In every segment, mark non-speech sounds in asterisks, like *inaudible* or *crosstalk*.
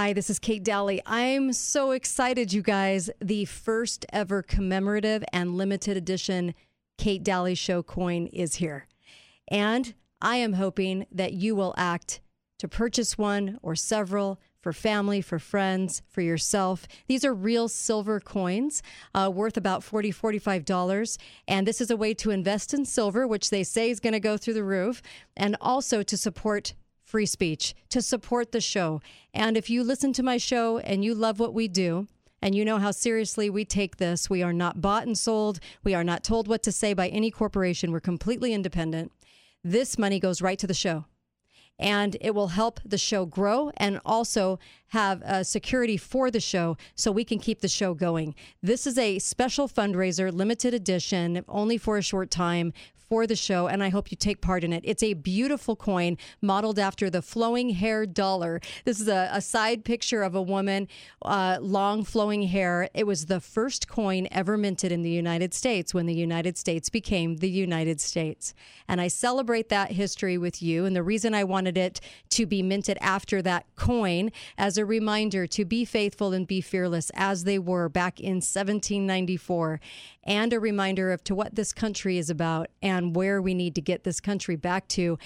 Hi, this is Kate Dalley. I'm so excited, you guys. The first ever commemorative and limited edition Kate Dalley Show coin is here. And I am hoping that you will act to purchase one or several for family, for friends, for yourself. These are real silver coins uh, worth about $40, $45. And this is a way to invest in silver, which they say is going to go through the roof, and also to support free speech, to support the show. And if you listen to my show and you love what we do, and you know how seriously we take this. We are not bought and sold. We are not told what to say by any corporation. We're completely independent. This money goes right to the show and it will help the show grow and also have security for the show so we can keep the show going. This is a special fundraiser, limited edition, only for a short time for the show, and I hope you take part in it. It's a beautiful coin modeled after the flowing hair dollar. This is a, a side picture of a woman, uh, long flowing hair. It was the first coin ever minted in the United States when the United States became the United States. And I celebrate that history with you. And the reason I wanted it to be minted after that coin as a reminder to be faithful and be fearless as they were back in 1794 and a reminder of to what this country is about and where we need to get this country back to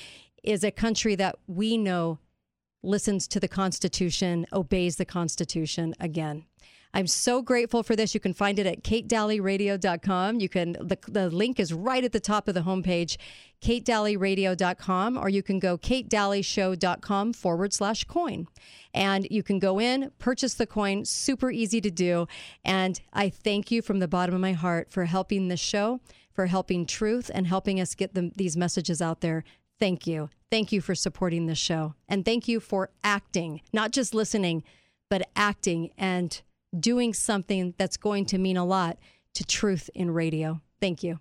is a country that we know listens to the Constitution, obeys the Constitution again. I'm so grateful for this. You can find it at katedalleyradio.com. You can the, the link is right at the top of the homepage, katedalleyradio.com, or you can go katedalleyshow.com forward slash coin. And you can go in, purchase the coin, super easy to do. And I thank you from the bottom of my heart for helping this show, for helping truth, and helping us get the, these messages out there. Thank you. Thank you for supporting this show. And thank you for acting, not just listening, but acting and doing something that's going to mean a lot to truth in radio. Thank you.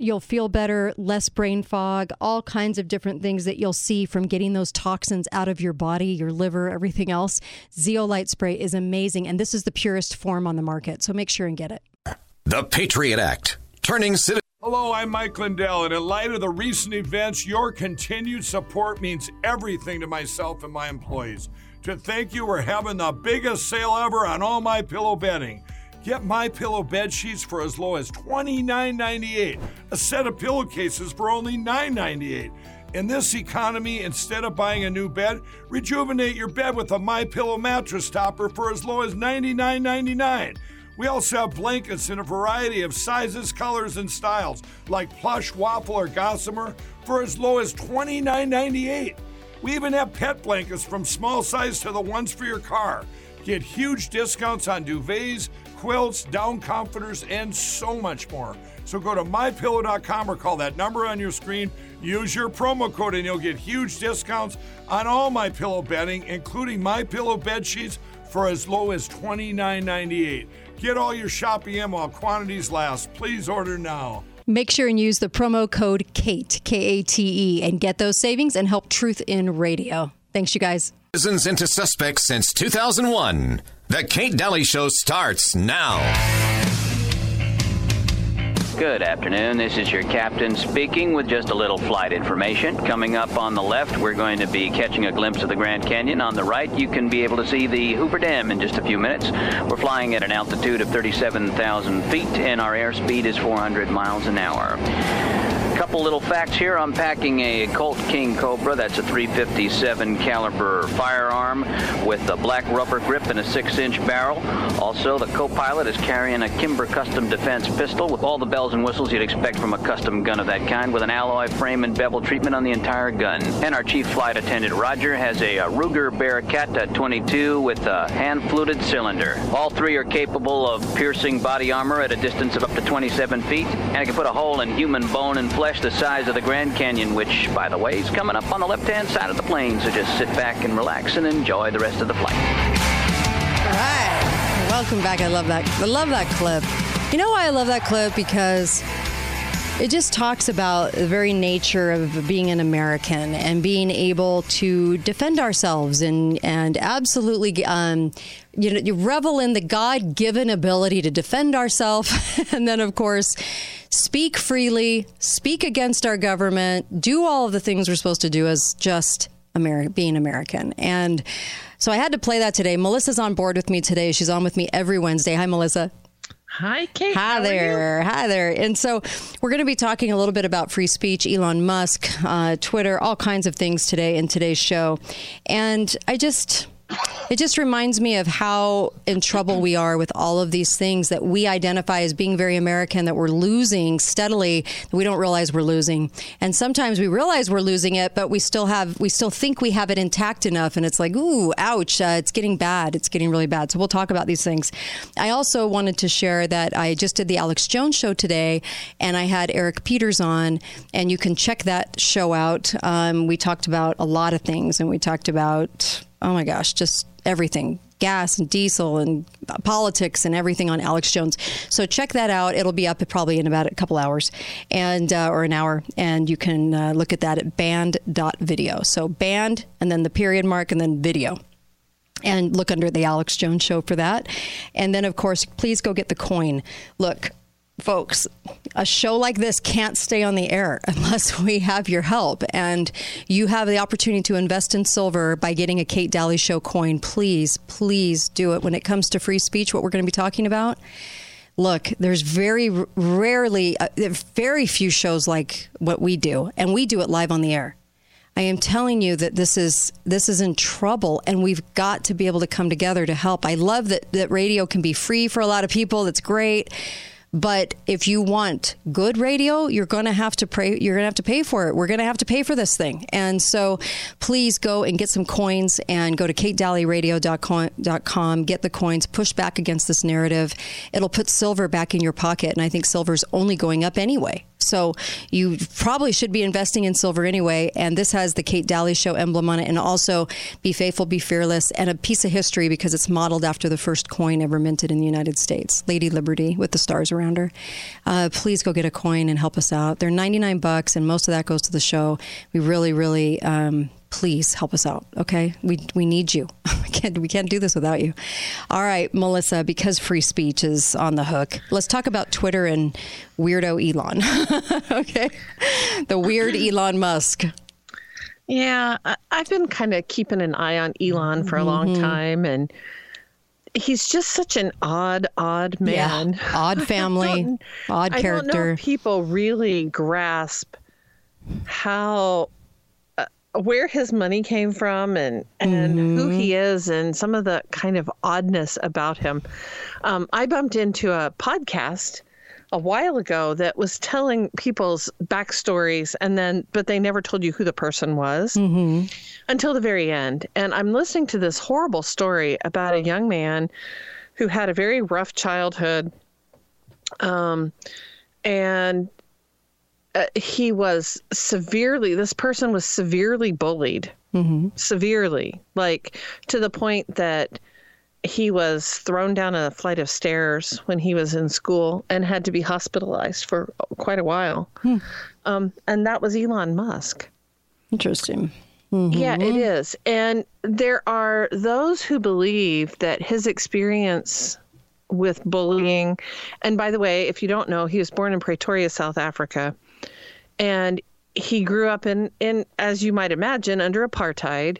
You'll feel better, less brain fog, all kinds of different things that you'll see from getting those toxins out of your body, your liver, everything else. Zeolite spray is amazing, and this is the purest form on the market. So make sure and get it. The Patriot Act, turning citizens. Hello, I'm Mike Lindell, and in light of the recent events, your continued support means everything to myself and my employees. To thank you, we're having the biggest sale ever on all my pillow bedding. Get my pillow bed sheets for as low as $29.98. A set of pillowcases for only $9.98. In this economy, instead of buying a new bed, rejuvenate your bed with a My Pillow mattress topper for as low as $99.99. We also have blankets in a variety of sizes, colors, and styles, like plush, waffle, or gossamer, for as low as $29.98. We even have pet blankets from small size to the ones for your car. Get huge discounts on duvets, quilts, down comforters, and so much more. So go to mypillow.com or call that number on your screen. Use your promo code and you'll get huge discounts on all my pillow bedding, including my pillow bed sheets for as low as $29.98. Get all your shopping in while quantities last. Please order now. Make sure and use the promo code KATE, K A T E, and get those savings and help Truth in Radio. Thanks, you guys. Citizens into suspects since 2001. The Kate Dalley Show starts now. Good afternoon. This is your captain speaking with just a little flight information. Coming up on the left, we're going to be catching a glimpse of the Grand Canyon. On the right, you can be able to see the Hoover Dam in just a few minutes. We're flying at an altitude of 37,000 feet, and our airspeed is 400 miles an hour couple little facts here. I'm packing a Colt King Cobra. That's a 357 caliber firearm with a black rubber grip and a six-inch barrel. Also, the co-pilot is carrying a Kimber Custom Defense pistol with all the bells and whistles you'd expect from a custom gun of that kind, with an alloy frame and bevel treatment on the entire gun. And our chief flight attendant Roger has a, a Ruger Bearcat uh, 22 with a hand-fluted cylinder. All three are capable of piercing body armor at a distance of up to 27 feet, and it can put a hole in human bone and flesh flesh the size of the Grand Canyon, which, by the way, is coming up on the left-hand side of the plane. So just sit back and relax and enjoy the rest of the flight. All right. Welcome back. I love that. I love that clip. You know why I love that clip? Because it just talks about the very nature of being an American and being able to defend ourselves and and absolutely um, you know you revel in the God-given ability to defend ourselves *laughs* and then of course speak freely, speak against our government, do all of the things we're supposed to do as just Ameri- being American. And so I had to play that today. Melissa's on board with me today. She's on with me every Wednesday. Hi, Melissa. Hi, Kate. Hi there. Hi there. And so we're going to be talking a little bit about free speech, Elon Musk, uh, Twitter, all kinds of things today in today's show. And I just it just reminds me of how in trouble we are with all of these things that we identify as being very American that we're losing steadily that we don't realize we're losing. And sometimes we realize we're losing it, but we still have we still think we have it intact enough and it's like, ooh, ouch, uh, it's getting bad. It's getting really bad. So we'll talk about these things. I also wanted to share that I just did the Alex Jones show today and I had Eric Peters on and you can check that show out. Um, we talked about a lot of things and we talked about oh my gosh, just everything gas and diesel and politics and everything on Alex Jones. So check that out. It'll be up probably in about a couple hours and uh, or an hour, and you can uh, look at that at band.video. So band and then the period mark and then video. And look under the Alex Jones show for that. And then, of course, please go get the coin. Look, folks, a show like this can't stay on the air *laughs* unless we have your help. And you have the opportunity to invest in silver by getting a Kate Dalley Show coin. Please, please do it. When it comes to free speech, what we're going to be talking about, look, there's very rarely, uh, very few shows like what we do, and we do it live on the air. I am telling you that this is this is in trouble, and we've got to be able to come together to help. I love that that radio can be free for a lot of people. That's great but if you want good radio, you're going to have to pay. You're going to have to pay for it. We're going to have to pay for this thing. And so, please go and get some coins and go to katedalleyradio.com. Get the coins. Push back against this narrative. It'll put silver back in your pocket, and I think silver's only going up anyway. So you probably should be investing in silver anyway. And this has the Kate Dalley Show emblem on it, and also "Be faithful, be fearless," and a piece of history because it's modeled after the first coin ever minted in the United States, Lady Liberty with the stars around her. Uh, please go get a coin and help us out. They're 99 bucks, and most of that goes to the show. We really, really. Um, please help us out. Okay, we we need you. *laughs* we can't we can't do this without you. All right, Melissa, because free speech is on the hook. Let's talk about Twitter and weirdo Elon. *laughs* okay, the weird Elon Musk. Yeah, I've been kind of keeping an eye on Elon for a long mm-hmm. time, and he's just such an odd, odd man. Yeah. Odd *laughs* family, odd character. I don't know if people really grasp how where his money came from and and mm-hmm. who he is and some of the kind of oddness about him. Um, I bumped into a podcast a while ago that was telling people's backstories and then but they never told you who the person was mm-hmm. until the very end and i'm listening to this horrible story about a young man who had a very rough childhood um, and uh, he was severely this person was severely bullied mm-hmm. severely like to the point that he was thrown down a flight of stairs when he was in school and had to be hospitalized for quite a while. Um, and that was Elon Musk. Interesting. Yeah, it is. And there are those who believe that his experience with bullying, and by the way, if you don't know, he was born in Pretoria, South Africa. And he grew up in, in as you might imagine, under apartheid.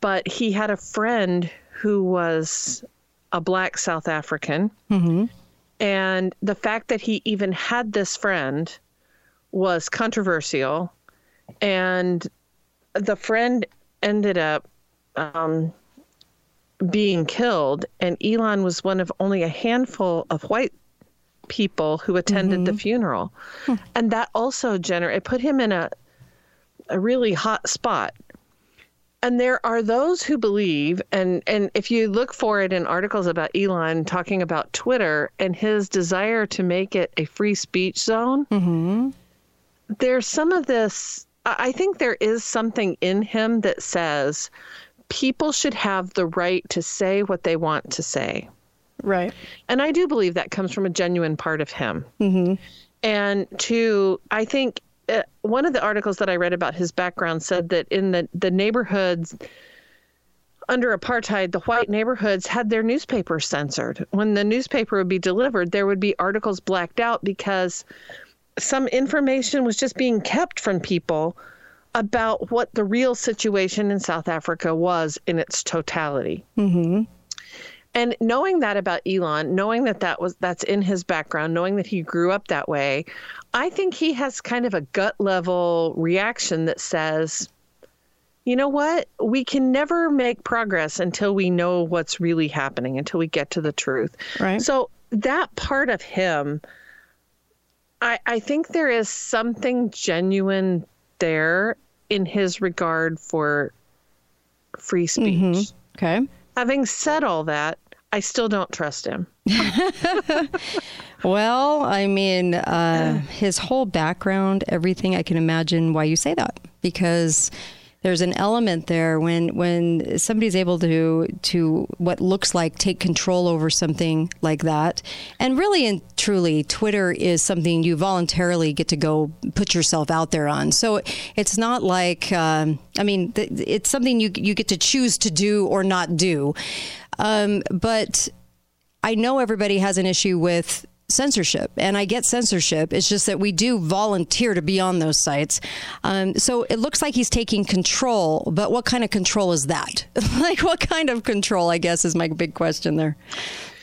But he had a friend who was a black South African. Mm-hmm. And the fact that he even had this friend was controversial. And the friend ended up um, being killed, and Elon was one of only a handful of white people who attended the mm-hmm. funeral, hmm. and that also gener it put him in a a really hot spot. And there are those who believe, and and if you look for it in articles about Elon talking about Twitter and his desire to make it a free speech zone, mm-hmm. there's some of this. I think there is something in him that says people should have the right to say what they want to say. Right. And I do believe that comes from a genuine part of him. Mm-hmm. And two, I think uh, one of the articles that I read about his background said that in the, the neighborhoods under apartheid, the white neighborhoods had their newspapers censored. When the newspaper would be delivered, there would be articles blacked out because some information was just being kept from people about what the real situation in South Africa was in its totality. And knowing that about Elon, knowing that that was that's in his background, knowing that he grew up that way, I think he has kind of a gut level reaction that says, you know what? We can never make progress until we know what's really happening, until we get to the truth. Right. So that part of him, I, I think there is something genuine there in his regard for free speech. Mm-hmm. Okay. Having said all that, I still don't trust him. *laughs* Well, I mean, uh, his whole background, everything, I can imagine why you say that because there's an element there when when somebody's able to to what looks like take control over something like that, and really and truly, Twitter is something you voluntarily get to go put yourself out there on. So it's not like um, I mean, it's something you you get to choose to do or not do, um, but. I know everybody has an issue with censorship, and I get censorship. It's just that we do volunteer to be on those sites. Um, so it looks like he's taking control, but what kind of control is that? *laughs* like, what kind of control? I guess is my big question there.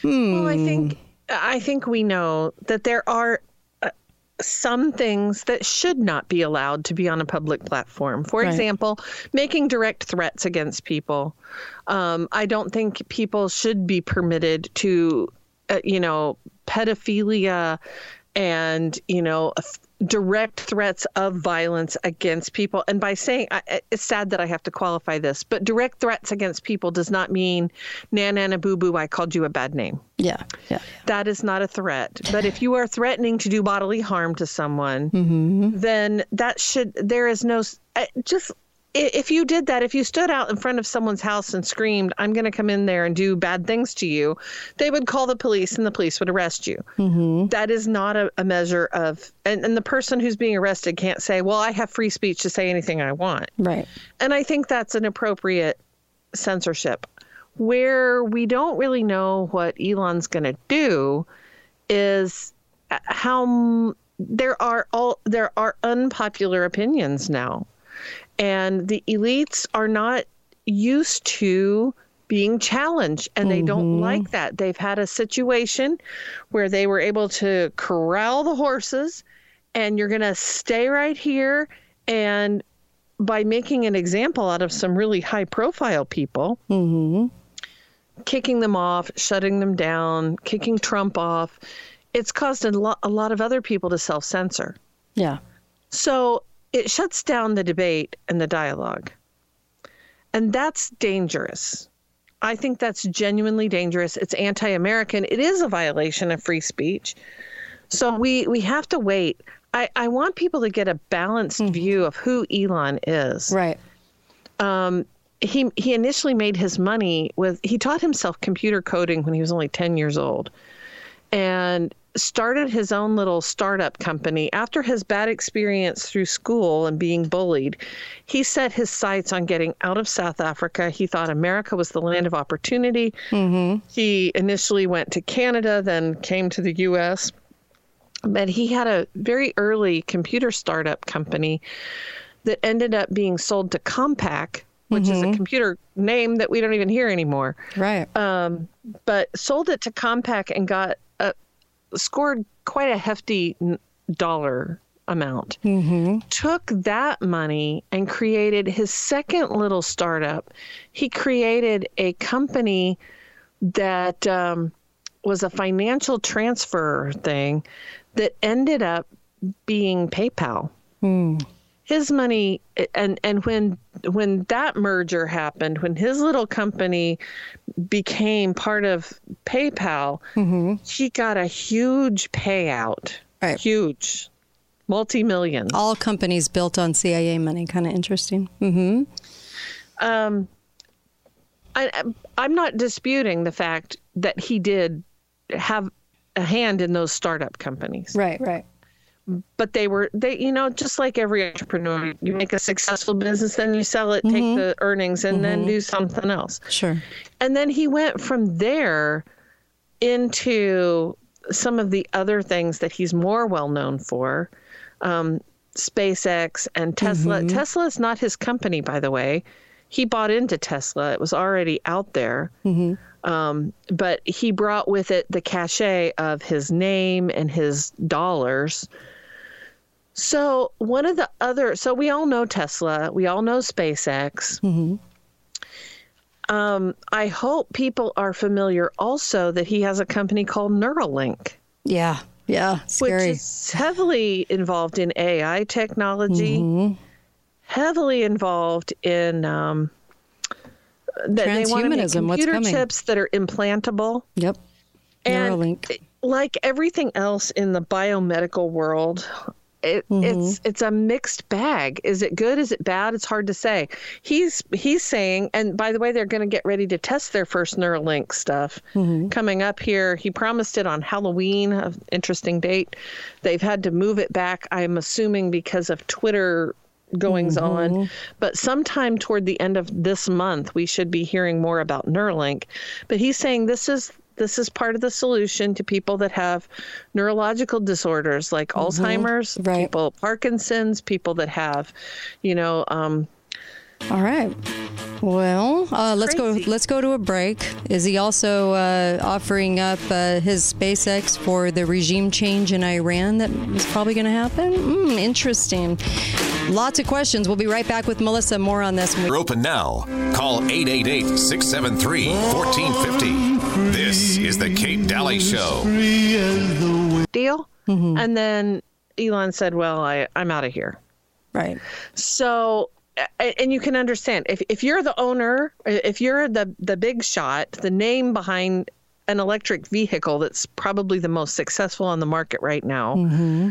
Well, I think I think we know that there are uh, some things that should not be allowed to be on a public platform. For Right. example, making direct threats against people. Um, I don't think people should be permitted to, uh, you know, pedophilia and you know direct threats of violence against people. And by saying it's sad that i have to qualify this but direct threats against people does not mean na na na boo boo i called you a bad name. Yeah, yeah, that is not a threat. But if you are threatening to do bodily harm to someone, mm-hmm. then that should, there is no, just if you did that, if you stood out in front of someone's house and screamed, I'm going to come in there and do bad things to you, they would call the police and the police would arrest you. That is not a, a measure of, and, and the person who's being arrested can't say, well, I have free speech to say anything I want. right. And I think that's an appropriate censorship. Where we don't really know what Elon's going to do is uh, how there are all there are unpopular opinions now. And the elites are not used to being challenged and they don't mm-hmm. like that. They've had a situation where they were able to corral the horses and you're going to stay right here and by making an example out of some really high profile people, mm-hmm. kicking them off, shutting them down, kicking Trump off, it's caused a lot, a lot of other people to self censor. Yeah. So it shuts down the debate and the dialogue. And that's dangerous. I think that's genuinely dangerous. It's anti American. It is a violation of free speech. So we, we have to wait. I, I want people to get a balanced view of who Elon is. Right. Um, he he initially made his money with he taught himself computer coding when he was only 10 years old and started his own little startup company after his bad experience through school and being bullied he set his sights on getting out of south africa he thought america was the land of opportunity mm-hmm. he initially went to canada then came to the us but he had a very early computer startup company that ended up being sold to compaq which mm-hmm. is a mm-hmm. computer name that we don't even hear anymore. Right. Um, but sold it to Compaq and got scored quite a hefty dollar amount. Mm-hmm. Took that money and created his second little startup. He created a company that um, was a financial transfer thing that ended up being PayPal. Mm his money and and when when that merger happened when his little company became part of PayPal mm-hmm. he got a huge payout. Right. huge. Multi-millions. All companies built on CIA money. Kind of interesting. Mm-hmm. um I I'm not disputing the fact that he did have a hand in those startup companies. Right right but they were they you know just like every entrepreneur you make a successful business then you sell it mm-hmm. take the earnings and mm-hmm. then do something else sure and then he went from there into some of the other things that he's more well known for um, SpaceX and Tesla. Mm-hmm. Tesla is not his company, by the way. He bought into Tesla. It was already out there. Mm-hmm. Um, but he brought with it the cachet of his name and his dollars so, one of the other, so we all know Tesla, we all know SpaceX. Mm-hmm. Um, I hope people are familiar also that he has a company called Neuralink. Yeah, yeah, scary. Which is heavily involved in AI technology, mm-hmm. heavily involved in um, that they want to make computer chips that are implantable. Yep. And Neuralink. like everything else in the biomedical world, it, mm-hmm. it's it's a mixed bag. Is it good? Is it bad? It's hard to say. He's he's saying, and by the way, they're going to get ready to test their first Neuralink stuff mm-hmm. coming up here. He promised it on Halloween, an interesting date. They've had to move it back. I'm assuming because of Twitter goings mm-hmm. on. But sometime toward the end of this month, we should be hearing more about Neuralink. But he's saying this is this is part of the solution to people that have neurological disorders like mm-hmm. Alzheimer's, right. people Parkinson's, people that have, you know, um, all right. Well, uh, let's go. Let's go to a break. Is he also uh, offering up uh, his SpaceX for the regime change in Iran that is probably going to happen? Mm, interesting. Lots of questions. We'll be right back with Melissa. More on this. We're open now. Call 888 673 1450. This is The Kate Dalley Show. Deal? Mm-hmm. And then Elon said, Well, I, I'm out of here. Right. So and you can understand if, if you're the owner if you're the the big shot the name behind an electric vehicle that's probably the most successful on the market right now mm-hmm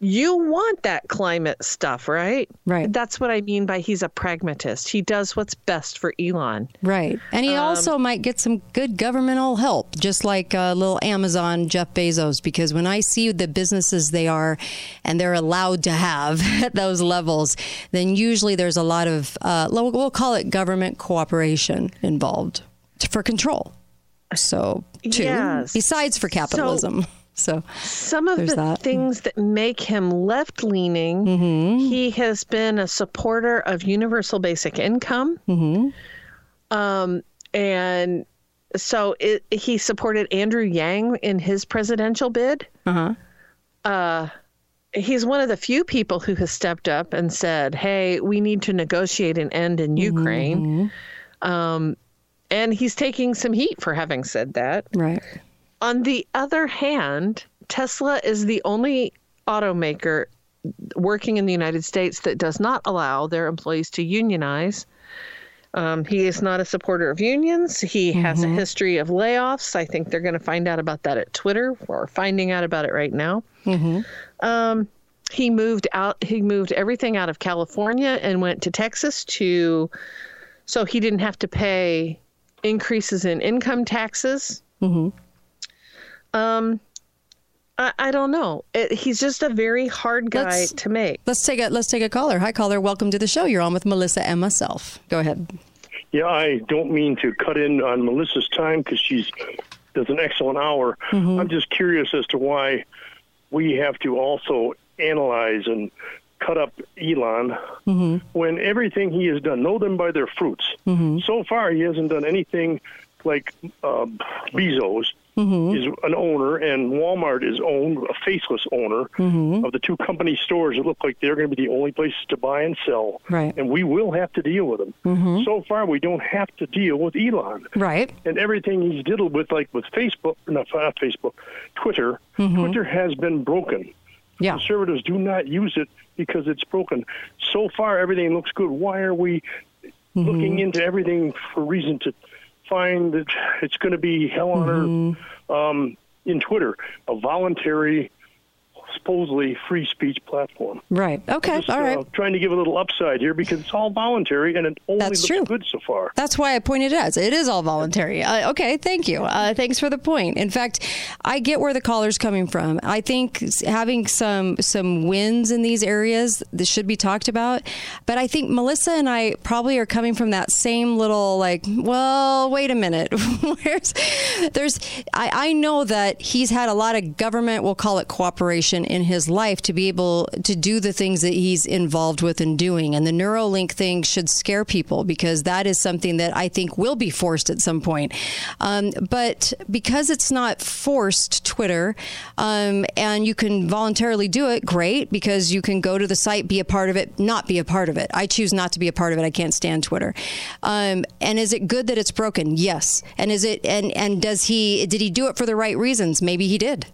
you want that climate stuff, right? Right. That's what I mean by he's a pragmatist. He does what's best for Elon. Right. And he um, also might get some good governmental help, just like uh, little Amazon Jeff Bezos, because when I see the businesses they are and they're allowed to have *laughs* at those levels, then usually there's a lot of, uh, we'll call it government cooperation involved for control. So, too, yes. besides for capitalism. So, so some of the that. things that make him left leaning, mm-hmm. he has been a supporter of universal basic income. Mm-hmm. Um, and so it, he supported Andrew Yang in his presidential bid. Uh-huh. Uh, he's one of the few people who has stepped up and said, "Hey, we need to negotiate an end in mm-hmm. Ukraine." Um, and he's taking some heat for having said that. Right. On the other hand, Tesla is the only automaker working in the United States that does not allow their employees to unionize. Um, he is not a supporter of unions. He mm-hmm. has a mm-hmm. history of layoffs. I think they're going to find out about that at Twitter or finding out about it right now. Mm-hmm. Um, he moved out. He moved everything out of California and went to Texas to so he didn't have to pay increases in income taxes. Mm-hmm. Um, I, I don't know. It, he's just a very hard guy Let's- to make. Let's take a let's take a caller. Hi, caller. Welcome to the show. You're on with Melissa and myself. Go ahead. Yeah, I don't mean to cut in on Melissa's time because she's does an excellent hour. I'm just curious as to why we have to also analyze and cut up Elon when everything he has done, know them by their fruits. So far, he hasn't done anything like uh, Bezos Mm-hmm. is an owner and Walmart is owned a faceless owner mm-hmm. of the two company stores that look like they're going to be the only places to buy and sell. Right. And we will have to deal with them. Mm-hmm. So far, we don't have to deal with Elon Right. and everything he's diddled with, like with Facebook, not not Facebook, Twitter. Twitter has been broken. Yeah. Conservatives do not use it because it's broken. So far, everything looks good. Why are we looking into everything for reason to find that it's going to be hell on earth um, in Twitter, a voluntary, supposedly free speech platform? Right. Okay. Just, All right. uh, trying to give a little upside here because it's all voluntary and it only That's looks true. good so far. That's why I pointed it as it is all voluntary. Uh, okay, thank you. Uh, thanks for the point. In fact, I get where the caller's coming from. I think having some some wins in these areas this should be talked about. But I think Melissa and I probably are coming from that same little like, well, wait a minute. *laughs* Where's there's I, I know that he's had a lot of government, we'll call it cooperation in his life to be able to do the things that he's involved with and doing. And the Neuralink thing should scare people because that is something that I think will be forced at some point. Um, but because it's not forced Twitter, um, and you can voluntarily do it, great, because you can go to the site, be a part of it, not be a part of it. I choose not to be a part of it. I can't stand Twitter. Um, and is it good that it's broken? Yes. And is it and and does he did he do it for the right reasons? Maybe he did.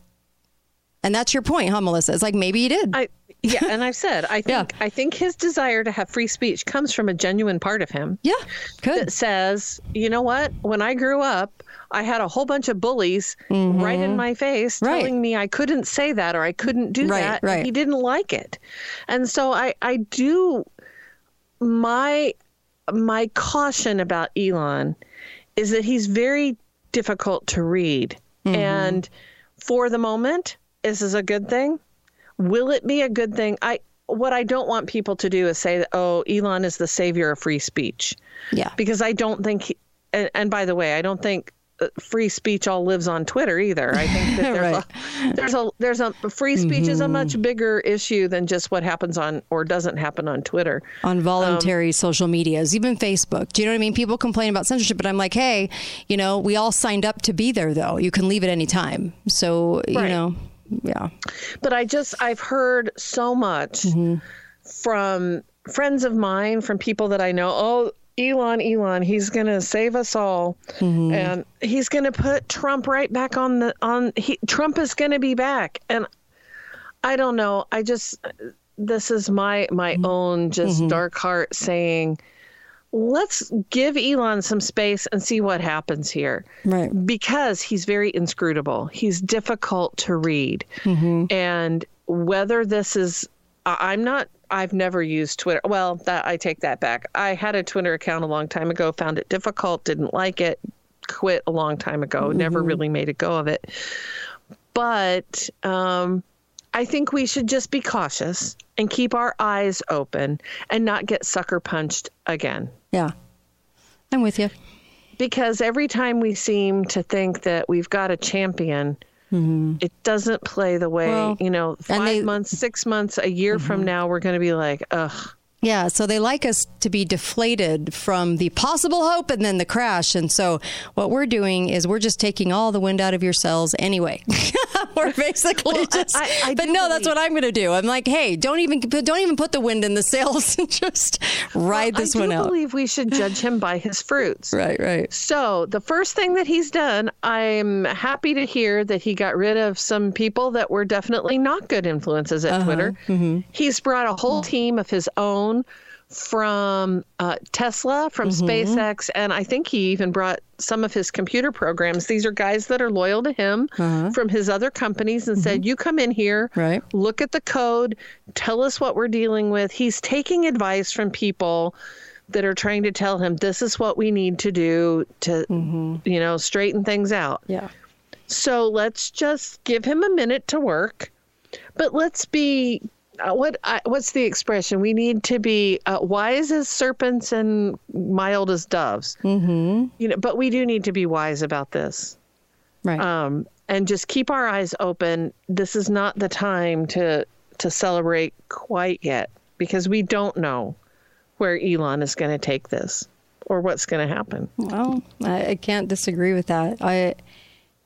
And that's your point, huh, Melissa? It's like maybe he did. I yeah, and I've said I *laughs* think I think his desire to have free speech comes from a genuine part of him yeah, good. that says, you know what? When I grew up, I had a whole bunch of bullies right in my face Mm-hmm. Right. telling me I couldn't say that or I couldn't do Right, that. right. He didn't like it, and so I I do my my caution about Elon is that he's very difficult to read. Mm-hmm. And for the moment, this is a good thing. Will it be a good thing? I what I don't want people to do is say that oh, Elon is the savior of free speech Yeah. because I don't think he, and, and by the way, I don't think uh, free speech all lives on Twitter either. I think that *laughs* there's Right. a there's a there's a free speech is a much bigger issue than just what happens on or doesn't happen on Twitter. on voluntary Um, social medias, even Facebook. Do you know what I mean? People complain about censorship, but I'm like, hey, you know, we all signed up to be there, though. You can leave at any time. So, you know, yeah. but I just I've heard so much mm-hmm. from friends of mine, from people that I know. Oh, Elon, Elon, he's gonna save us all, mm-hmm. and he's gonna put Trump right back on the on. He, Trump is gonna be back, and I don't know. I just this is my my mm-hmm. own just dark heart saying. Let's give Elon some space and see what happens here Right. because he's very inscrutable. He's difficult to read. Mm-hmm. And whether this is, I'm not, I've never used Twitter. Well, that I take that back. I had a Twitter account a long time ago, found it difficult, didn't like it, quit a long time ago, never really made a go of it. But um, I think we should just be cautious and keep our eyes open and not get sucker punched again Yeah. I'm with you. because every time we seem to think that we've got a champion, mm-hmm. it doesn't play the way, Well, you know, five they- months, six months, a year from mm-hmm. now, we're going to be like, ugh. Yeah, so they like us to be deflated from the possible hope and then the crash. And so what we're doing is we're just taking all the wind out of your sails anyway. *laughs* we're basically Well, just I- I But do no, that's what I'm going to do. I'm like, "Hey, don't even don't even put the wind in the sails *laughs* and just ride this I one out." believe we should judge him by his fruits. *laughs* Right, right. So, the first thing that he's done, I'm happy to hear that he got rid of some people that were definitely not good influences Uh-huh. at Twitter. Mm-hmm. He's brought a whole team of his own from uh, Tesla, from Mm-hmm. SpaceX, and I think he even brought some of his computer programs. These are guys that are loyal to him from his other companies and said, You come in here, Uh-huh. Mm-hmm. Right. look at the code, tell us what we're dealing with. He's taking advice from people that are trying to tell him this is what we need to do to, you know, straighten things out. Yeah. So let's just give him a minute to work, but let's be uh, what uh, what's the expression? We need to be uh, wise as serpents and mild as doves. Mm-hmm. You know, but we do need to be wise about this, Right. um, and just keep our eyes open. This is not the time to to celebrate quite yet because we don't know where Elon is going to take this or what's going to happen. Well, I, I can't disagree with that. I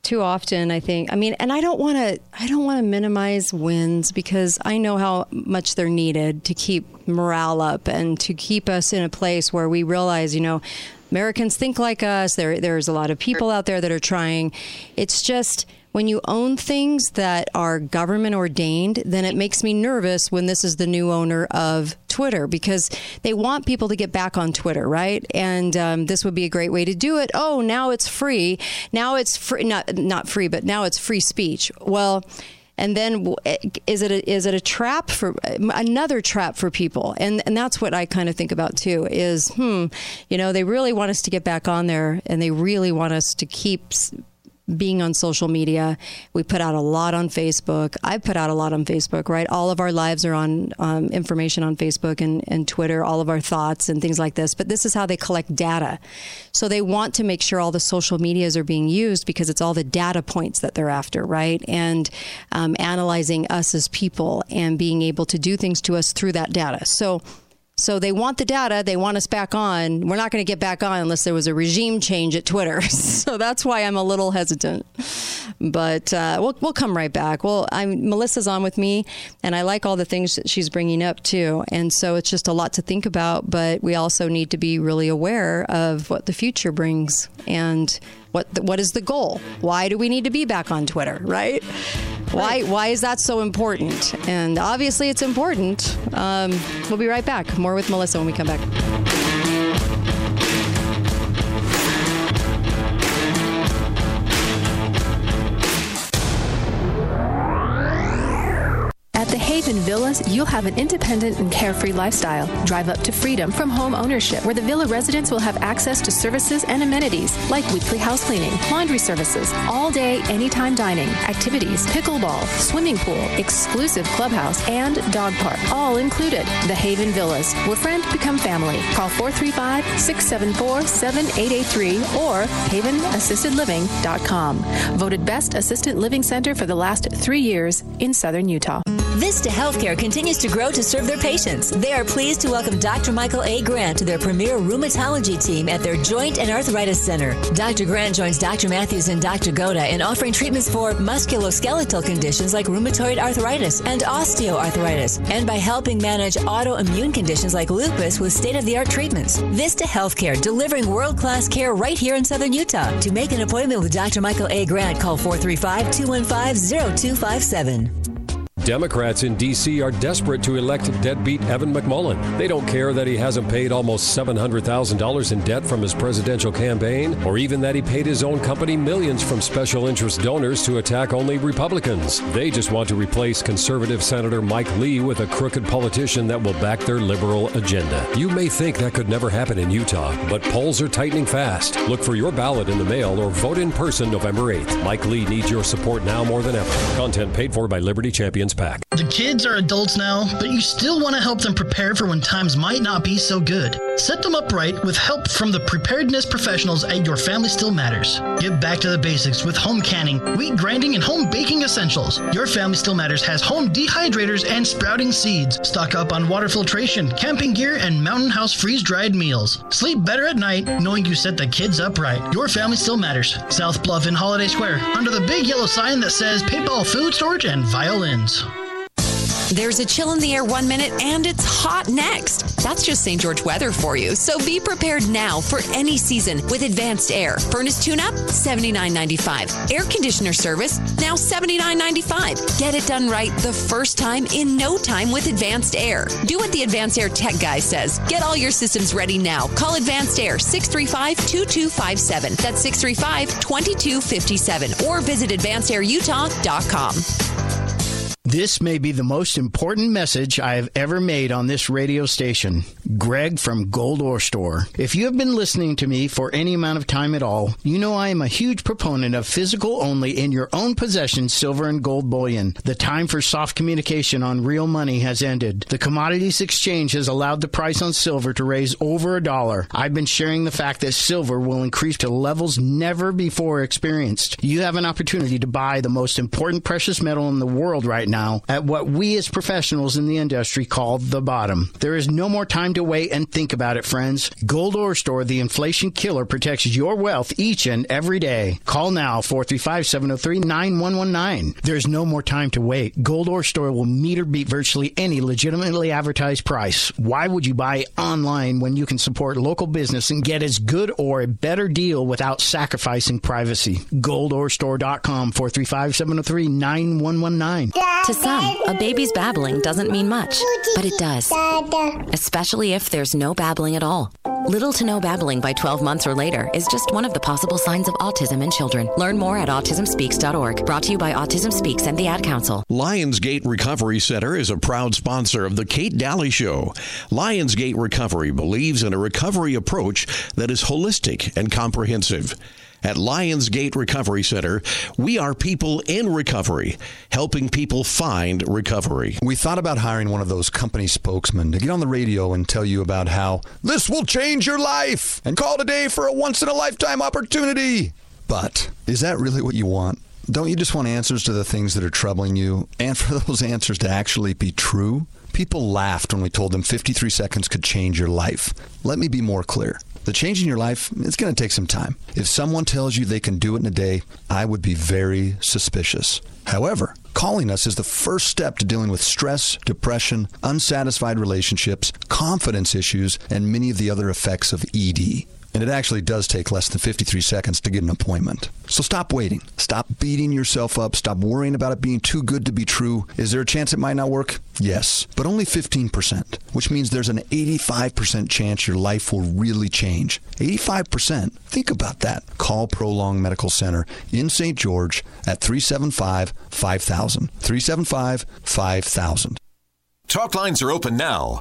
too often I think I mean and I don't want to I don't want to minimize wins because I know how much they're needed to keep morale up and to keep us in a place where we realize, you know, Americans think like us. There there's a lot of people out there that are trying. It's just when you own things that are government ordained, then it makes me nervous when this is the new owner of Twitter because they want people to get back on Twitter, right? And um, this would be a great way to do it. Oh, now it's free. Now it's free, not not free, but now it's free speech. Well. And then is it a, is it a trap for another trap for people? And and that's what I kind of think about too. Is hmm, you know, they really want us to get back on there, and they really want us to keep being on social media. We put out a lot on Facebook. I put out a lot on Facebook, right? All of our lives are on um, information on Facebook and, and Twitter, all of our thoughts and things like this. But this is how they collect data. So they want to make sure all the social medias are being used because it's all the data points that they're after, right? And um, analyzing us as people and being able to do things to us through that data. So so they want the data. They want us back on. We're not going to get back on unless there was a regime change at Twitter. *laughs* so that's why I'm a little hesitant. But uh, we'll we'll come right back. Well, I'm Melissa's on with me, and I like all the things that she's bringing up too. And so it's just a lot to think about. But we also need to be really aware of what the future brings and what what is the goal. Why do we need to be back on Twitter? Right? Why why is that so important? And obviously, it's important. Um, we'll be right back. More with Melissa when we come back. The Haven Villas, you'll have an independent and carefree lifestyle. Drive up to freedom from home ownership, where the villa residents will have access to services and amenities like weekly house cleaning, laundry services, all day, anytime dining, activities, pickleball, swimming pool, exclusive clubhouse, and dog park, all included. The Haven Villas, where friend become family. Call 435 674 7883 or havenassistedliving.com. Voted Best Assisted Living Center for the last three years in Southern Utah. Vista Healthcare continues to grow to serve their patients. They are pleased to welcome Dr. Michael A. Grant to their premier rheumatology team at their Joint and Arthritis Center. Dr. Grant joins Dr. Matthews and Dr. Goda in offering treatments for musculoskeletal conditions like rheumatoid arthritis and osteoarthritis, and by helping manage autoimmune conditions like lupus with state of the art treatments. Vista Healthcare, delivering world class care right here in Southern Utah. To make an appointment with Dr. Michael A. Grant, call 435 215 0257. Democrats in D.C. are desperate to elect deadbeat Evan McMullin. They don't care that he hasn't paid almost $700,000 in debt from his presidential campaign, or even that he paid his own company millions from special interest donors to attack only Republicans. They just want to replace conservative Senator Mike Lee with a crooked politician that will back their liberal agenda. You may think that could never happen in Utah, but polls are tightening fast. Look for your ballot in the mail or vote in person November 8th. Mike Lee needs your support now more than ever. Content paid for by Liberty Champions The kids are adults now, but you still want to help them prepare for when times might not be so good. Set them up right with help from the preparedness professionals at Your Family Still Matters. Get back to the basics with home canning, wheat grinding, and home baking essentials. Your Family Still Matters has home dehydrators and sprouting seeds. Stock up on water filtration, camping gear, and mountain house freeze dried meals. Sleep better at night knowing you set the kids up right. Your Family Still Matters. South Bluff in Holiday Square, under the big yellow sign that says paintball food storage and violins. There's a chill in the air one minute and it's hot next. That's just St. George weather for you. So be prepared now for any season with Advanced Air. Furnace tune up, $79.95. Air conditioner service, now $79.95. Get it done right the first time in no time with Advanced Air. Do what the Advanced Air tech guy says. Get all your systems ready now. Call Advanced Air 635 2257. That's 635 2257. Or visit advancedairutah.com. This may be the most important message I have ever made on this radio station. Greg from Gold Ore Store. If you have been listening to me for any amount of time at all, you know I am a huge proponent of physical only in your own possession silver and gold bullion. The time for soft communication on real money has ended. The commodities exchange has allowed the price on silver to raise over a dollar. I've been sharing the fact that silver will increase to levels never before experienced. You have an opportunity to buy the most important precious metal in the world right now now at what we as professionals in the industry call the bottom. There is no more time to wait and think about it, friends. Gold Ore Store, the inflation killer, protects your wealth each and every day. Call now 435 703 9119. There's no more time to wait. Gold Ore Store will meet or beat virtually any legitimately advertised price. Why would you buy online when you can support local business and get as good or a better deal without sacrificing privacy? GoldOreStore.com 435 703 9119. To some, a baby's babbling doesn't mean much, but it does. Especially if there's no babbling at all. Little to no babbling by 12 months or later is just one of the possible signs of autism in children. Learn more at autismspeaks.org. Brought to you by Autism Speaks and the Ad Council. Lionsgate Recovery Center is a proud sponsor of the Kate Dalley Show. Lionsgate Recovery believes in a recovery approach that is holistic and comprehensive. At Lionsgate Recovery Center, we are people in recovery, helping people find recovery. We thought about hiring one of those company spokesmen to get on the radio and tell you about how this will change your life and call today for a once in a lifetime opportunity. But is that really what you want? Don't you just want answers to the things that are troubling you and for *laughs* those answers to actually be true? People laughed when we told them 53 seconds could change your life. Let me be more clear. The change in your life, it's going to take some time. If someone tells you they can do it in a day, I would be very suspicious. However, calling us is the first step to dealing with stress, depression, unsatisfied relationships, confidence issues, and many of the other effects of ED. And it actually does take less than 53 seconds to get an appointment. So stop waiting. Stop beating yourself up. Stop worrying about it being too good to be true. Is there a chance it might not work? Yes, but only 15%, which means there's an 85% chance your life will really change. 85%. Think about that. Call Prolong Medical Center in St. George at 375 5000. 375 5000. Talk lines are open now.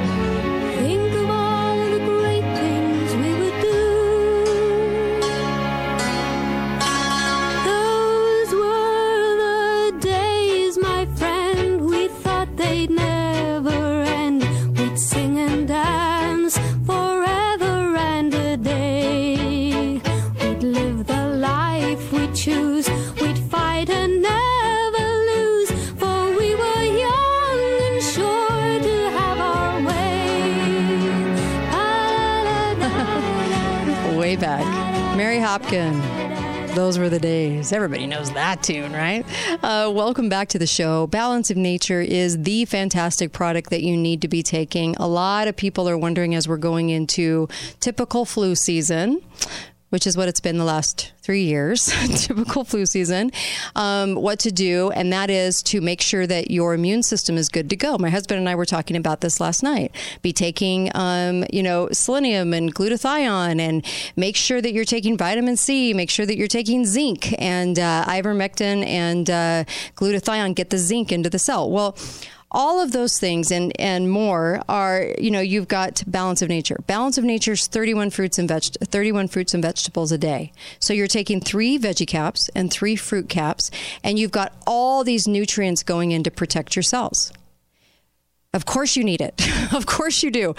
Mary Those were the days. Everybody knows that tune, right? Uh, welcome back to the show. Balance of Nature is the fantastic product that you need to be taking. A lot of people are wondering as we're going into typical flu season which is what it's been the last three years, *laughs* typical flu season, um, what to do. And that is to make sure that your immune system is good to go. My husband and I were talking about this last night. Be taking, um, you know, selenium and glutathione and make sure that you're taking vitamin C, make sure that you're taking zinc and uh, ivermectin and uh, glutathione, get the zinc into the cell. Well, all of those things and and more are you know you've got balance of nature. Balance of nature's 31 fruits and veg 31 fruits and vegetables a day. So you're taking three veggie caps and three fruit caps and you've got all these nutrients going in to protect your cells of course you need it. *laughs* of course you do.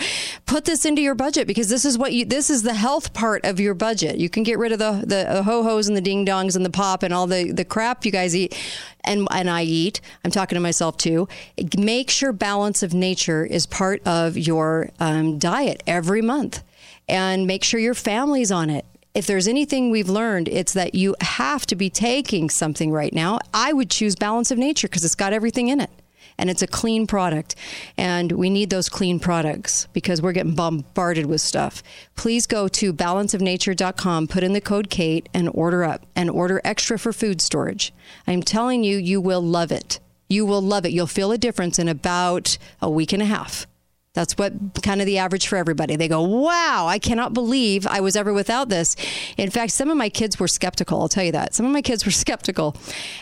Put this into your budget because this is what you this is the health part of your budget. You can get rid of the the ho-hos and the ding-dongs and the pop and all the the crap you guys eat and and I eat. I'm talking to myself too. Make sure balance of nature is part of your um, diet every month and make sure your family's on it if there's anything we've learned, it's that you have to be taking something right now. I would choose Balance of Nature because it's got everything in it and it's a clean product. And we need those clean products because we're getting bombarded with stuff. Please go to balanceofnature.com, put in the code Kate, and order up and order extra for food storage. I'm telling you, you will love it. You will love it. You'll feel a difference in about a week and a half. That's what kind of the average for everybody. They go, wow, I cannot believe I was ever without this. In fact, some of my kids were skeptical. I'll tell you that. Some of my kids were *laughs* skeptical,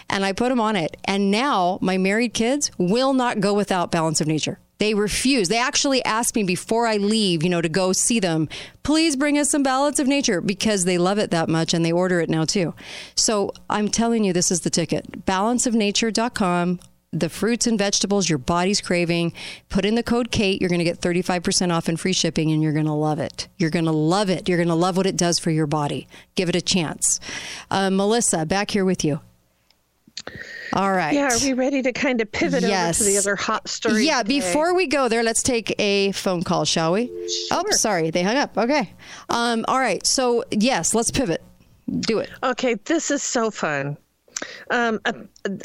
and I put them on it. And now my married kids will not go without Balance of Nature. They refuse. They actually ask me before I leave, you know, to go see them, please bring us some Balance of Nature because they love it that much and they order it now too. So I'm telling you, this is the ticket. Balanceofnature.com the fruits and vegetables your body's craving. Put in the code Kate. You're going to get 35% off and free shipping, and you're going to love it. You're going to love it. You're going to love what it does for your body. Give it a chance. Uh, Melissa, back here with you. All right. Yeah, are we ready to kind of pivot Yes. over to the other hot story? Yeah, today? before we go there, let's take a phone call, shall we? Sure. Oh, sorry, they hung up. Okay. Um, all right. So yes, let's pivot. Do it. Okay, this is so fun. Um, uh,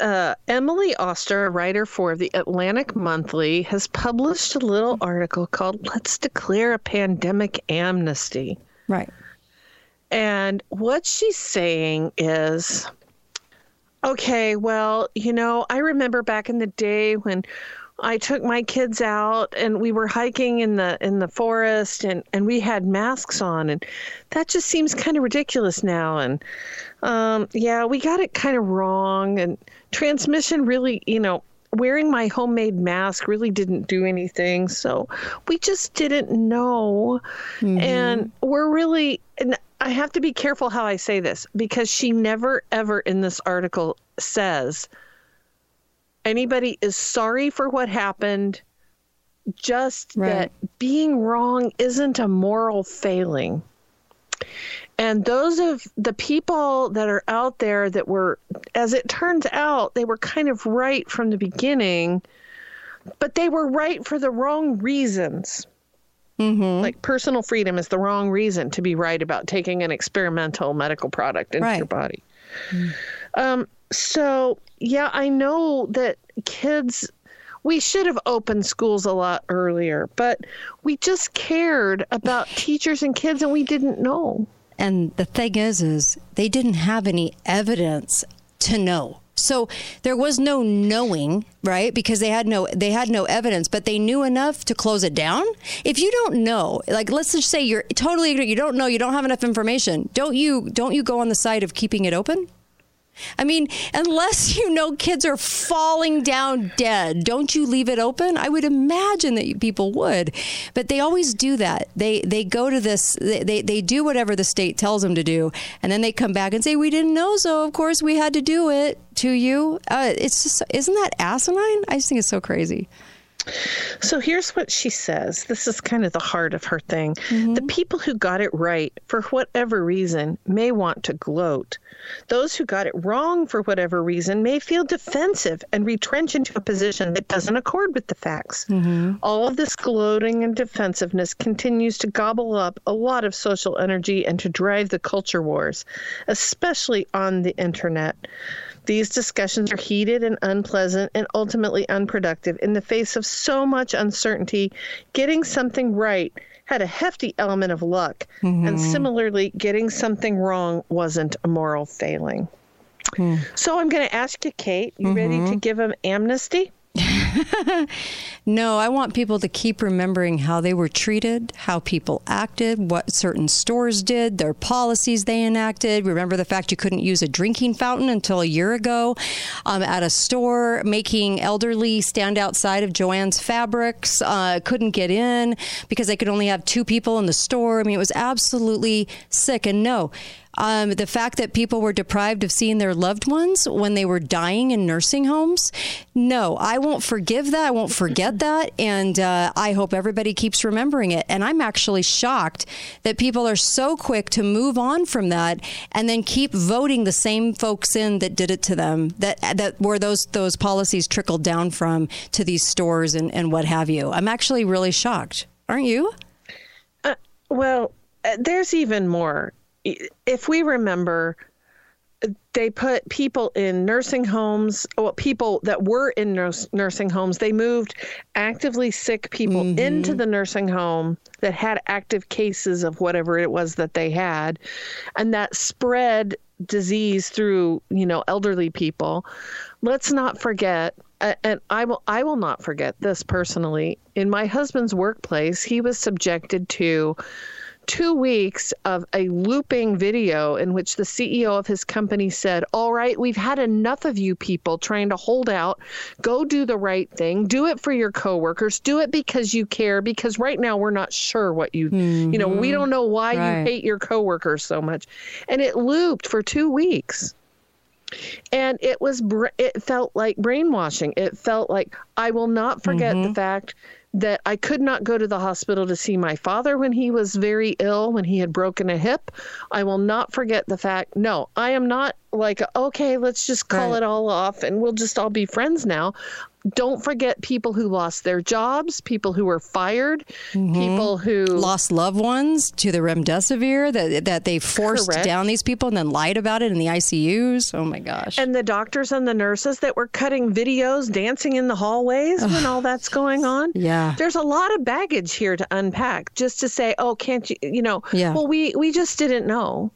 uh, Emily Oster, a writer for the Atlantic Monthly, has published a little article called Let's Declare a Pandemic Amnesty. Right. And what she's saying is okay, well, you know, I remember back in the day when I took my kids out and we were hiking in the in the forest and and we had masks on and that just seems kind of ridiculous now and um yeah, we got it kind of wrong and transmission really, you know, wearing my homemade mask really didn't do anything. So we just didn't know. And we're really, and I have to be careful how I say this because she never, ever in this article says anybody is sorry for what happened. Just that being wrong isn't a moral failing. And those of the people that are out there that were, as it turns out, they were kind of right from the beginning, but they were right for the wrong reasons. Mm-hmm. Like personal freedom is the wrong reason to be right about taking an experimental medical product into your body. Um, so, yeah, I know that kids, we should have opened schools a lot earlier, but we just cared about *sighs* teachers and kids and we didn't know. And the thing is, is they didn't have any evidence to know. So there was no knowing, right? Because they had no they had no evidence, but they knew enough to close it down. If you don't know, like let's just say you're totally ignorant, you don't know, you don't have enough information. Don't you don't you go on the side of keeping it open? I mean, unless *laughs* you know kids are falling down dead, don't you leave it open? I would imagine that people would, but they always do that. They they go to this, they, they do whatever the state tells them to do, and then they come back and say, "We didn't know, so of course we had to do it to you." Uh, it's just isn't that asinine? I just think it's so crazy. So here's what she says. This is kind of the heart of her thing. Mm-hmm. The people who got it right, for whatever reason, may want to gloat. Those who got it wrong, for whatever reason, may feel defensive and retrench into a position that doesn't accord with the facts. Mm-hmm. All of this gloating and defensiveness continues to gobble up a lot of social energy and to drive the culture wars, especially on the internet. These discussions are heated and unpleasant and ultimately unproductive. In the face of so much uncertainty, getting something right had a hefty element of luck. And mm-hmm. similarly, getting something wrong wasn't a moral failing. Hmm. So I'm going to ask you, Kate, you ready to mm-hmm. give them amnesty? *laughs* No, I want people to keep remembering how they were treated, how people acted, what certain stores did, their policies they enacted. Remember the fact you couldn't use a drinking fountain until a year ago um, at a store, making elderly stand outside of Joanne's Fabrics, uh, couldn't get in because they could only have two people in the store. I mean, it was absolutely sick. And no, um, the fact that people were deprived of seeing their loved ones when they were dying in nursing homes, no, I won't forgive that. I won't forget *laughs* that. And uh, I hope everybody keeps remembering it. And I'm actually shocked that people are so quick to move on from that and then keep voting the same folks in that did it to them, that, that where those, those policies trickled down from to these stores and, and what have you. I'm actually really shocked. Aren't you? Well, uh, there's even more. If we remember, they put people in nursing homes, well, people that were in nurse, nursing homes, they moved actively sick people mm-hmm. into the nursing home that had active cases of whatever it was that they had. And that spread disease through, you know, elderly people. Let's not forget and I will I will not forget this personally. In my husband's workplace, he was subjected to two weeks of a looping video in which the CEO of his company said, All right, we've had enough of you people trying to hold out. Go do the right thing. Do it for your coworkers. Do it because you care. Because right now we're not sure what you, you know, we mm-hmm. don't know why Right. you hate your coworkers so much. And it looped for two weeks and it was it felt like brainwashing it felt like i will not forget the mm-hmm. fact that i could not go to the hospital to see my father when he was very ill when he had broken a hip i will not forget the fact no i am not like okay let's just call Right. it all off and we'll just all be friends now don't forget people who lost their jobs people who were fired mm-hmm. people who lost loved ones to the remdesivir that that they forced Correct. down these people and then lied about it in the ICUs. Oh my gosh. And the doctors and the nurses that were cutting videos, dancing in the hallways when all that's going on. Yeah. There's a lot of baggage here to unpack just to say, oh, can't you, you know, Yeah. well, we, we just didn't know.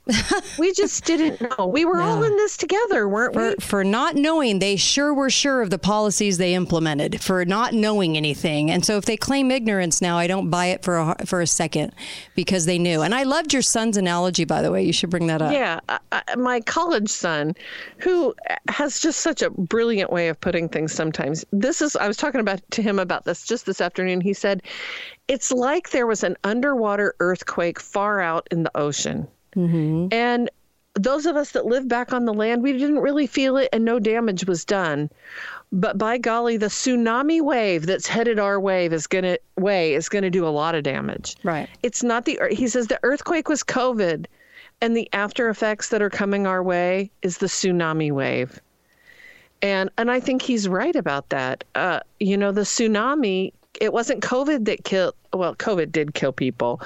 we just *laughs* didn't know. We were all in this together, weren't for, we? for not knowing, they sure were sure of the policies they implemented for not knowing anything. And so if they claim ignorance now, I don't buy it for a, for a second because they knew. And I loved your son's analogy, by the way. You should bring that up. Yeah, I, my college son, who has just such a brilliant way of putting things sometimes. This is, I was talking about to him about this just this afternoon. He said, It's like there was an underwater earthquake far out in the ocean. Mm-hmm. And those of us that live back on the land, we didn't really feel it and no damage was done. But by golly, the tsunami wave that's headed our way is gonna way is gonna do a lot of damage. Right. It's not the he says the earthquake was COVID, and the after effects that are coming our way is the tsunami wave. And and I think he's right about that. Uh, you know, the tsunami. It wasn't COVID that killed. Well, COVID did kill people.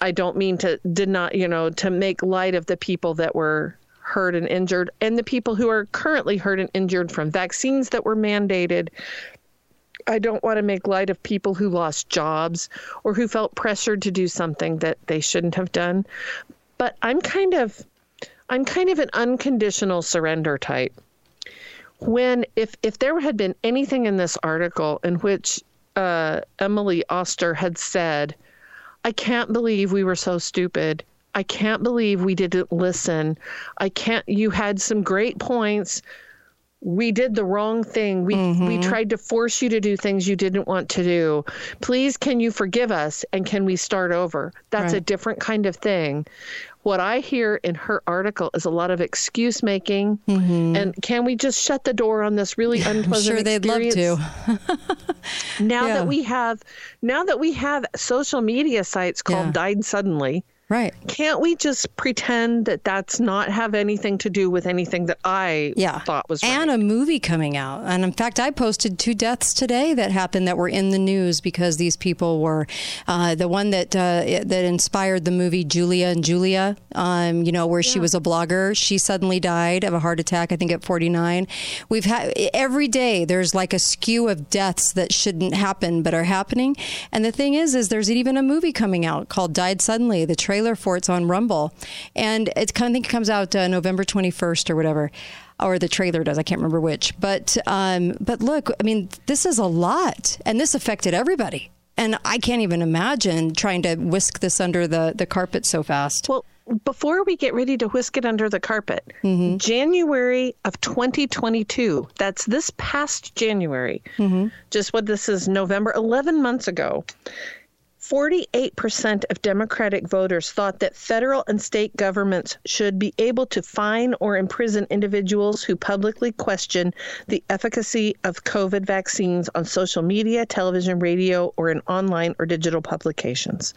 I don't mean to did not you know to make light of the people that were hurt and injured and the people who are currently hurt and injured from vaccines that were mandated. I don't want to make light of people who lost jobs or who felt pressured to do something that they shouldn't have done. But I'm kind of I'm kind of an unconditional surrender type. When if if there had been anything in this article in which uh, Emily Oster had said, I can't believe we were so stupid. I can't believe we didn't listen. I can't you had some great points. We did the wrong thing. We we mm-hmm. tried to force you to do things you didn't want to do. Please can you forgive us and can we start over? That's a different kind of thing. What I hear in her article is a lot of excuse making mm-hmm. and can we just shut the door on this really I'm unpleasant sure they'd love experience? to. *laughs* now Yeah. that we have now that we have social media sites called Yeah. died suddenly Right. can't we just pretend that that's not have anything to do with anything that i Yeah. thought was and a movie coming out. And in fact, I posted two deaths today that happened that were in the news because these people were uh, the one that uh, that inspired the movie Julia and Julia. Um, you know, where she was a blogger. She suddenly died of a heart attack. I think at 49. We've had every day. There's like a skew of deaths that shouldn't happen but are happening. And the thing is, is there's even a movie coming out called Died Suddenly. The trailer for it's on Rumble, and it's kind of I think it comes out uh, November 21st or whatever or the trailer does. I can't remember which. But um, but look, I mean, this is a lot, and this affected everybody. And I can't even imagine trying to whisk this under the, the carpet so fast. well before we get ready to whisk it under the carpet Mm-hmm. january of 2022 that's this past january Mm-hmm. just what this is november 11 months ago 48% of Democratic voters thought that federal and state governments should be able to fine or imprison individuals who publicly question the efficacy of COVID vaccines on social media, television, radio, or in online or digital publications.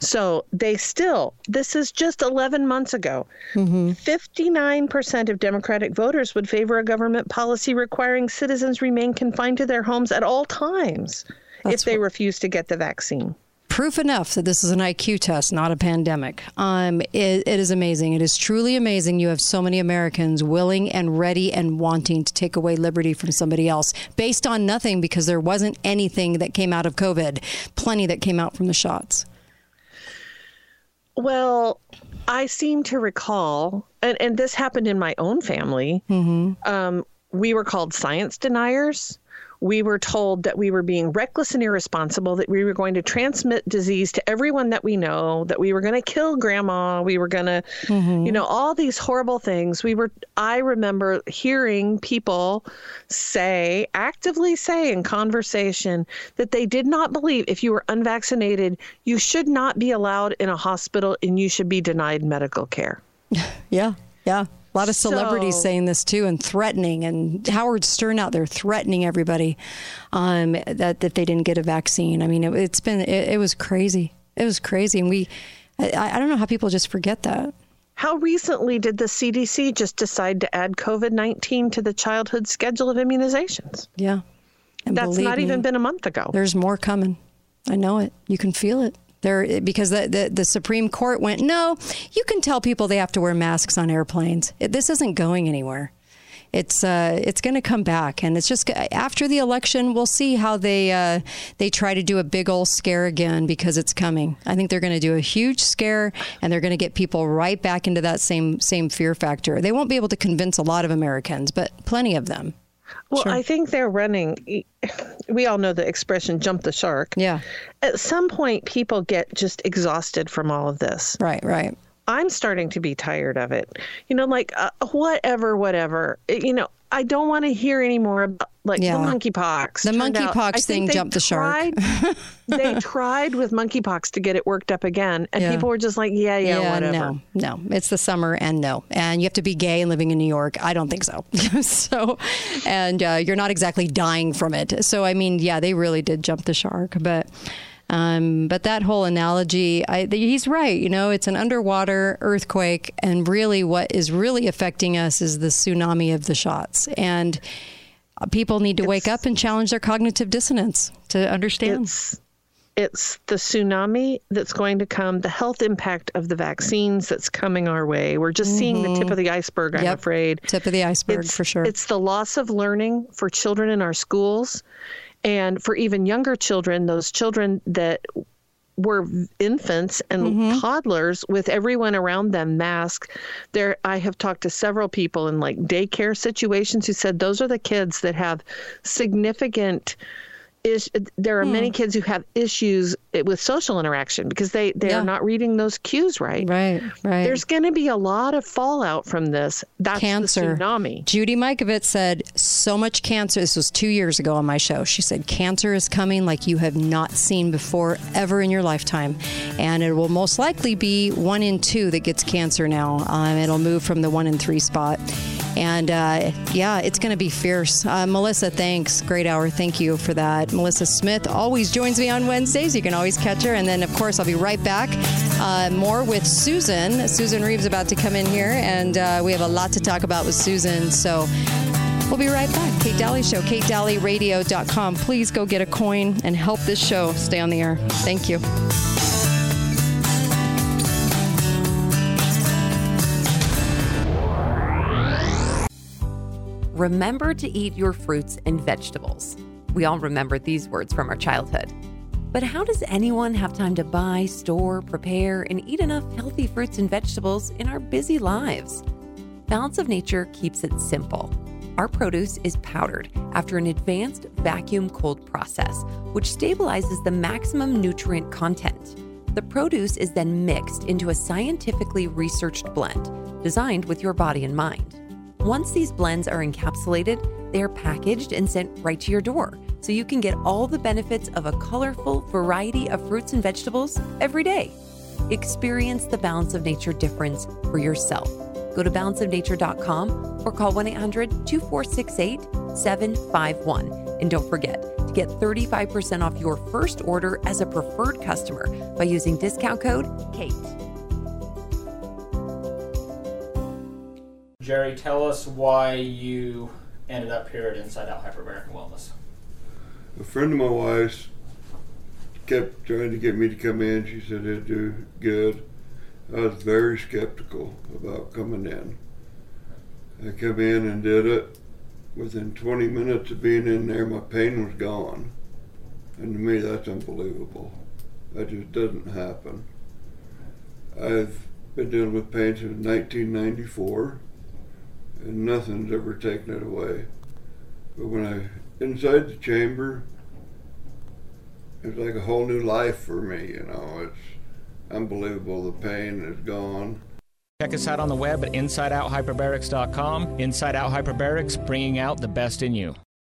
So they still, this is just 11 months ago. Mm-hmm. 59% of Democratic voters would favor a government policy requiring citizens remain confined to their homes at all times if they refuse to get the vaccine. Proof enough that this is an IQ test, not a pandemic. Um, it, it is amazing. It is truly amazing. You have so many Americans willing and ready and wanting to take away liberty from somebody else based on nothing because there wasn't anything that came out of COVID. Plenty that came out from the shots. Well, I seem to recall, and, and this happened in my own family. Um, we were called science deniers. We were told that we were being reckless and irresponsible, that we were going to transmit disease to everyone that we know, that we were going to kill grandma, we were going to, mm-hmm. you know, all these horrible things. We were, I remember hearing people say, actively say in conversation, that they did not believe if you were unvaccinated, you should not be allowed in a hospital and you should be denied medical care. *laughs* Yeah, yeah. A lot of celebrities So- saying this too and threatening. And Howard Stern out there threatening everybody um, that, that they didn't get a vaccine. I mean, it, it's been, it, it was crazy. It was crazy. And we, I, I don't know how people just forget that. How recently did the CDC just decide to add COVID 19 to the childhood schedule of immunizations? Yeah. And That's not even been a month ago. There's more coming. I know it. You can feel it. Because the, the, the Supreme Court went, no, you can tell people they have to wear masks on airplanes. It, this isn't going anywhere. It's uh, it's going to come back, and it's just after the election, we'll see how they uh, they try to do a big old scare again because it's coming. I think they're going to do a huge scare, and they're going to get people right back into that same same fear factor. They won't be able to convince a lot of Americans, but plenty of them. Well, I think they're running. *sighs* We all know the expression "jump the shark." Yeah. At some point, people get just exhausted from all of this. Right, right. I'm starting to be tired of it. You know, like uh, whatever, whatever. It- you know, I don't want to hear any more about like Yeah. the monkeypox. The monkeypox thing jumped the shark. tried- they *laughs* tried with monkeypox to get it worked up again, and Yeah. people were just like, "Yeah, yeah, whatever." no, no. It's the summer, and no, and you have to be gay and living in New York. I don't think so. *laughs* so, and uh, you're not exactly dying from it. So, I mean, yeah, they really did jump the shark, but. Um, but that whole analogy, I, he's right. You know, it's an underwater earthquake, and really, what is really affecting us is the tsunami of the shots. And uh, people need to wake up and challenge their cognitive dissonance to understand. It's it's the tsunami that's going to come, the health impact of the vaccines that's coming our way. We're just seeing the tip of the iceberg, I'm Yep. afraid. Tip of the iceberg, It's- for sure. It's the loss of learning for children in our schools and for even younger children, those children that were infants and Mm-hmm. toddlers with everyone around them masked. There I have talked to several people in like daycare situations who said those are the kids that have significant is there are many Hmm. kids who have issues with social interaction because they they Yeah. are not reading those cues right. Right, right. There's going to be a lot of fallout from this. That's cancer. the tsunami. Judy Mikovits said so much cancer. This was two years ago on my show. She said cancer is coming like you have not seen before ever in your lifetime, and it will most likely be one in two that gets cancer now. Um, it'll move from the one in three spot. And uh, yeah, it's going to be fierce. Uh, Melissa, thanks. Great hour. Thank you for that. Melissa Smith always joins me on Wednesdays. You can always catch her. And then, of course, I'll be right back. Uh, more with Susan. Susan Reeves about to come in here, and uh, we have a lot to talk about with Susan. So we'll be right back. Kate Dalley Show, katedalleyradio.com. Please go get a coin and help this show stay on the air. Thank you. Remember to eat your fruits and vegetables. We all remember these words from our childhood. But how does anyone have time to buy, store, prepare, and eat enough healthy fruits and vegetables in our busy lives? Balance of Nature keeps it simple. Our produce is powdered after an advanced vacuum cold process, which stabilizes the maximum nutrient content. The produce is then mixed into a scientifically researched blend designed with your body in mind. Once these blends are encapsulated, they are packaged and sent right to your door so you can get all the benefits of a colorful variety of fruits and vegetables every day. Experience the Balance of Nature difference for yourself. Go to balanceofnature.com or call 1 800 2468 751. And don't forget to get 35% off your first order as a preferred customer by using discount code KATE. Jerry, tell us why you ended up here at Inside Out Hyperbaric Wellness. A friend of my wife's kept trying to get me to come in. She said it'd do good. I was very skeptical about coming in. I come in and did it. Within 20 minutes of being in there, my pain was gone. And to me, that's unbelievable. That just doesn't happen. I've been dealing with pain since 1994, and nothing's ever taken it away. But when I inside the chamber, it's like a whole new life for me. You know, it's unbelievable. The pain is gone. Check us out on the web at InsideOutHyperbarics.com. Inside Out Hyperbarics, bringing out the best in you.